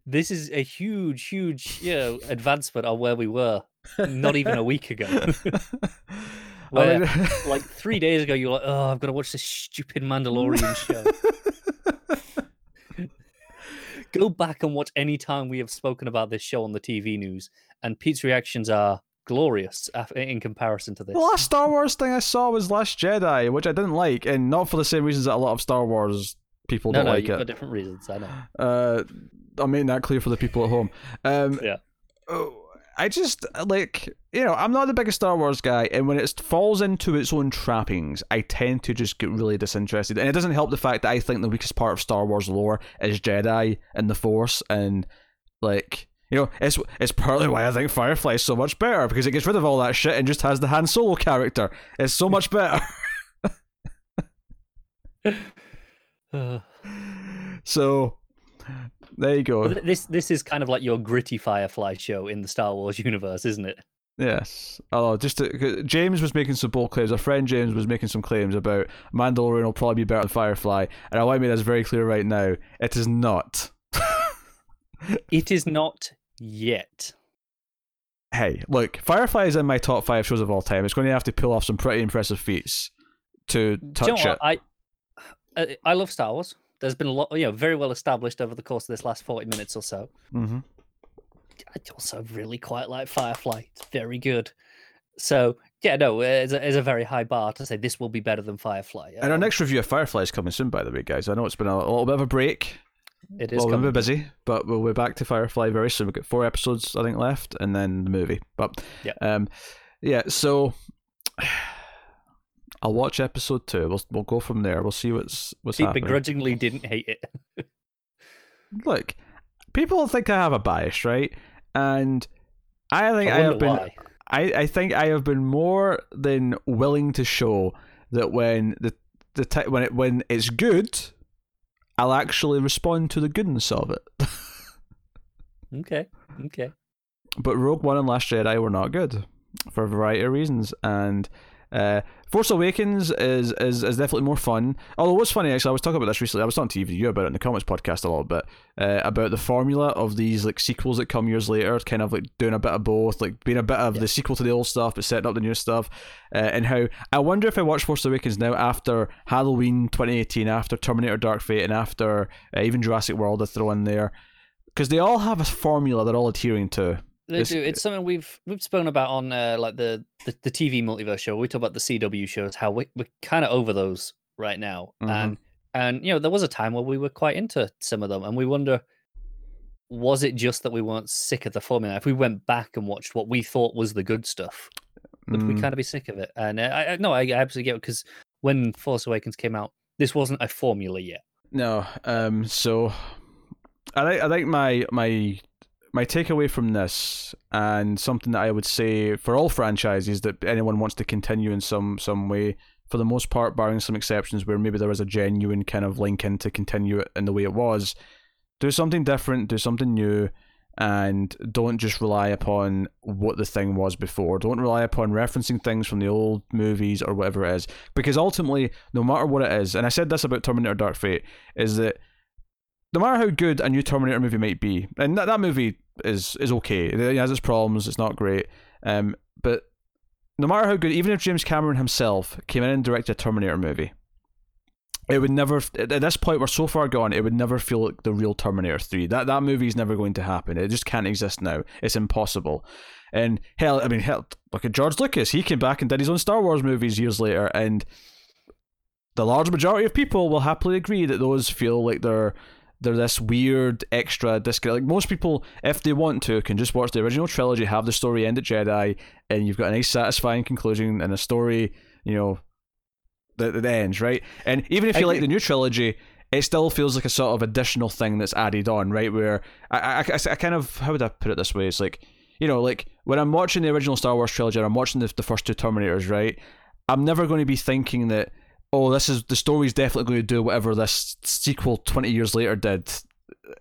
this is a huge, huge, you know, advancement on where we were not even a week ago. I Where, mean- like three days ago, you're like, "Oh, I've got to watch this stupid Mandalorian show." Go back and watch any time we have spoken about this show on the TV news, and Pete's reactions are glorious in comparison to this. The last Star Wars thing I saw was Last Jedi, which I didn't like, and not for the same reasons that a lot of Star Wars people no, don't no, like it. different reasons. I know. Uh, I'm making that clear for the people at home. Um, Yeah. oh, I just like you know I'm not the biggest Star Wars guy, and when it falls into its own trappings, I tend to just get really disinterested. And it doesn't help the fact that I think the weakest part of Star Wars lore is Jedi and the Force, and like you know it's it's partly why I think Firefly is so much better because it gets rid of all that shit and just has the Han Solo character. It's so much better. Uh, so there you go. this this is kind of like your gritty Firefly show in the Star Wars universe, isn't it? Yes. Oh, just to, James was making some bold claims. Our friend James was making some claims about Mandalorian will probably be better than Firefly, and I want to make this very clear right now. It is not. It is not yet. Hey, look, Firefly is in my top five shows of all time. It's going to have to pull off some pretty impressive feats to Do you know touch it. I I- I love Star Wars. There's been a lot, you know, very well established over the course of this last forty minutes or so. Mm-hmm. I also really quite like Firefly. It's very good. So yeah, no, it's a, it's a very high bar to say this will be better than Firefly. And our Um, next review of Firefly is coming soon, by the way, guys. I know it's been a, a little bit of a break. It is well, we've been busy, but we'll be back to Firefly very soon. We've got four episodes, I think, left, and then the movie. But Yeah. um, yeah. So I'll watch episode two. We'll we'll go from there. We'll see what's what's Pete happening. begrudgingly didn't hate it. Look, people think I have a bias, right? And I think I I, have been. why. I, I think I have been more than willing to show that when the the ti when it when it's good, I'll actually respond to the goodness of it. Okay, okay. but Rogue One and Last Jedi were not good for a variety of reasons, and uh, Force Awakens is, is is definitely more fun. Although what's funny actually, I was talking about this recently. I was talking to you about it in the Comics podcast a little bit uh, about the formula of these like sequels that come years later, kind of like doing a bit of both, like being a bit of Yeah. the sequel to the old stuff, but setting up the new stuff, uh, and how I wonder if I watch Force Awakens now after Halloween 2018, after Terminator Dark Fate, and after uh, even Jurassic World, I throw in there. Because they all have a formula they're all adhering to. They It's- do. It's something we've we've spoken about on uh, like the, the the TV multiverse show. We talk about the CW shows, how we, we're kind of over those right now, Mhm. and and you know there was a time where we were quite into some of them, and we wonder was it just that we weren't sick of the formula? If we went back and watched what we thought was the good stuff, would we Mm. kind of be sick of it? And uh, I, I no, I absolutely get it because when Force Awakens came out, this wasn't a formula yet. No. Um. So, I think I think my my my takeaway from this, and something that I would say for all franchises that anyone wants to continue in some some way, for the most part, barring some exceptions where maybe there was a genuine kind of link in to continue it in the way it was, do something different, do something new. And don't just rely upon what the thing was before. Don't rely upon referencing things from the old movies or whatever it is. Because ultimately, no matter what it is, and I said this about Terminator Dark Fate, is that no matter how good a new Terminator movie might be, and that, that movie is is okay. It has its problems. It's not great. Um, but no matter how good, even if James Cameron himself came in and directed a Terminator movie, it would never. At this point, we're so far gone. It would never feel like the real Terminator Three. That that movie is never going to happen. It just can't exist now. It's impossible. And hell, I mean, hell, look at George Lucas. He came back and did his own Star Wars movies years later, and the large majority of people will happily agree that those feel like they're they're this weird extra disconnect. Like most people, if they want to, can just watch the original trilogy, have the story end at Jedi, and you've got a nice, satisfying conclusion and a story, you know, that, that ends, right? And even if you like the new trilogy, it still feels like a sort of additional thing that's added on, right? Where I, I, I, I kind of how would I put it this way? It's like you know, like when I'm watching the original Star Wars trilogy, I'm watching the, the first two Terminators, right? I'm never going to be thinking that oh, this is the story's definitely going to do whatever this sequel 20 years later did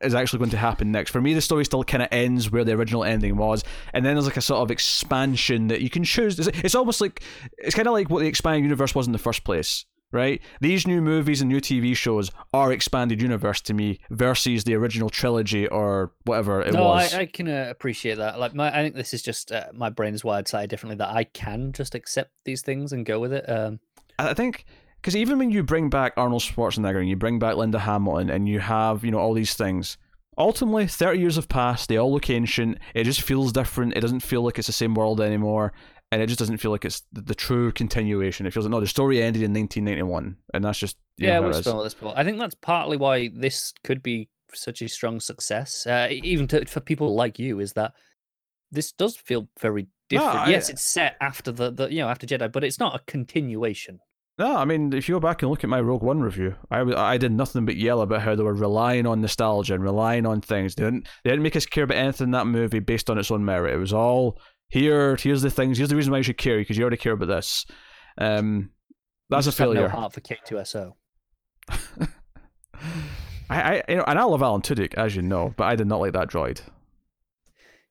is actually going to happen next. For me, the story still kind of ends where the original ending was, and then there's like a sort of expansion that you can choose. It's, it's almost like it's kind of like what the expanded universe was in the first place, right? These new movies and new TV shows are expanded universe to me versus the original trilogy or whatever it no, was. I, I can uh, appreciate that. Like, my, I think this is just uh, my brain is wired slightly differently. That I can just accept these things and go with it. Um, I think because even when you bring back Arnold Schwarzenegger and you bring back Linda Hamilton and you have you know all these things, ultimately thirty years have passed. They all look ancient. It just feels different. It doesn't feel like it's the same world anymore, and it just doesn't feel like it's the, the true continuation. It feels like no, the story ended in 1991, and that's just yeah, we've spoken this before. I think that's partly why this could be such a strong success, uh, even to, for people like you, is that this does feel very different. No, I, yes, it's set after the, the you know after Jedi, but it's not a continuation. No, I mean, if you go back and look at my Rogue One review, I, I did nothing but yell about how they were relying on nostalgia and relying on things. They didn't they didn't make us care about anything in that movie based on its own merit. It was all here. Here's the things. Here's the reason why you should care because you already care about this. Um, that's a failure. no heart for K2SO. I, I, you know, and I love Alan Tudyk, as you know, but I did not like that droid.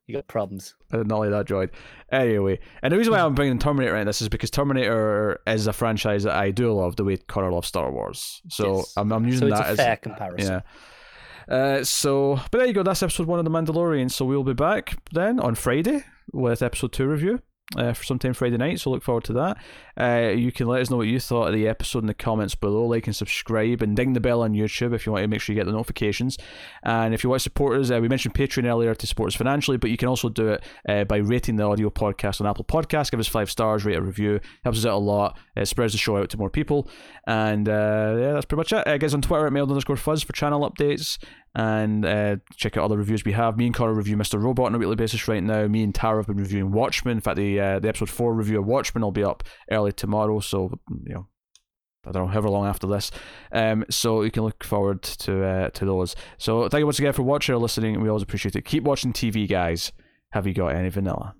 You got problems. I did not like that droid. Anyway, and the reason why I'm bringing Terminator in this is because Terminator is a franchise that I do love the way Connor loves Star Wars. So yes. I'm, I'm using so that as fair comparison. Yeah. Uh, so, but there you go. That's episode one of The Mandalorian. So we'll be back then on Friday with episode two review uh, for sometime Friday night, so look forward to that. Uh, you can let us know what you thought of the episode in the comments below. Like and subscribe, and ding the bell on YouTube if you want to make sure you get the notifications. And if you want to support us, uh, we mentioned Patreon earlier to support us financially, but you can also do it uh, by rating the audio podcast on Apple Podcasts. Give us five stars, rate a review, helps us out a lot. It spreads the show out to more people. And uh, yeah, that's pretty much it. Uh, guys on Twitter at mild underscore fuzz for channel updates and uh, check out other reviews we have. Me and Connor review Mr. Robot on a weekly basis right now. Me and Tara have been reviewing Watchmen. In fact, the uh, the episode four review of Watchmen will be up early tomorrow. So you know, I don't know, however long after this. Um, so you can look forward to uh, to those. So thank you once again for watching or listening. We always appreciate it. Keep watching TV, guys. Have you got any vanilla?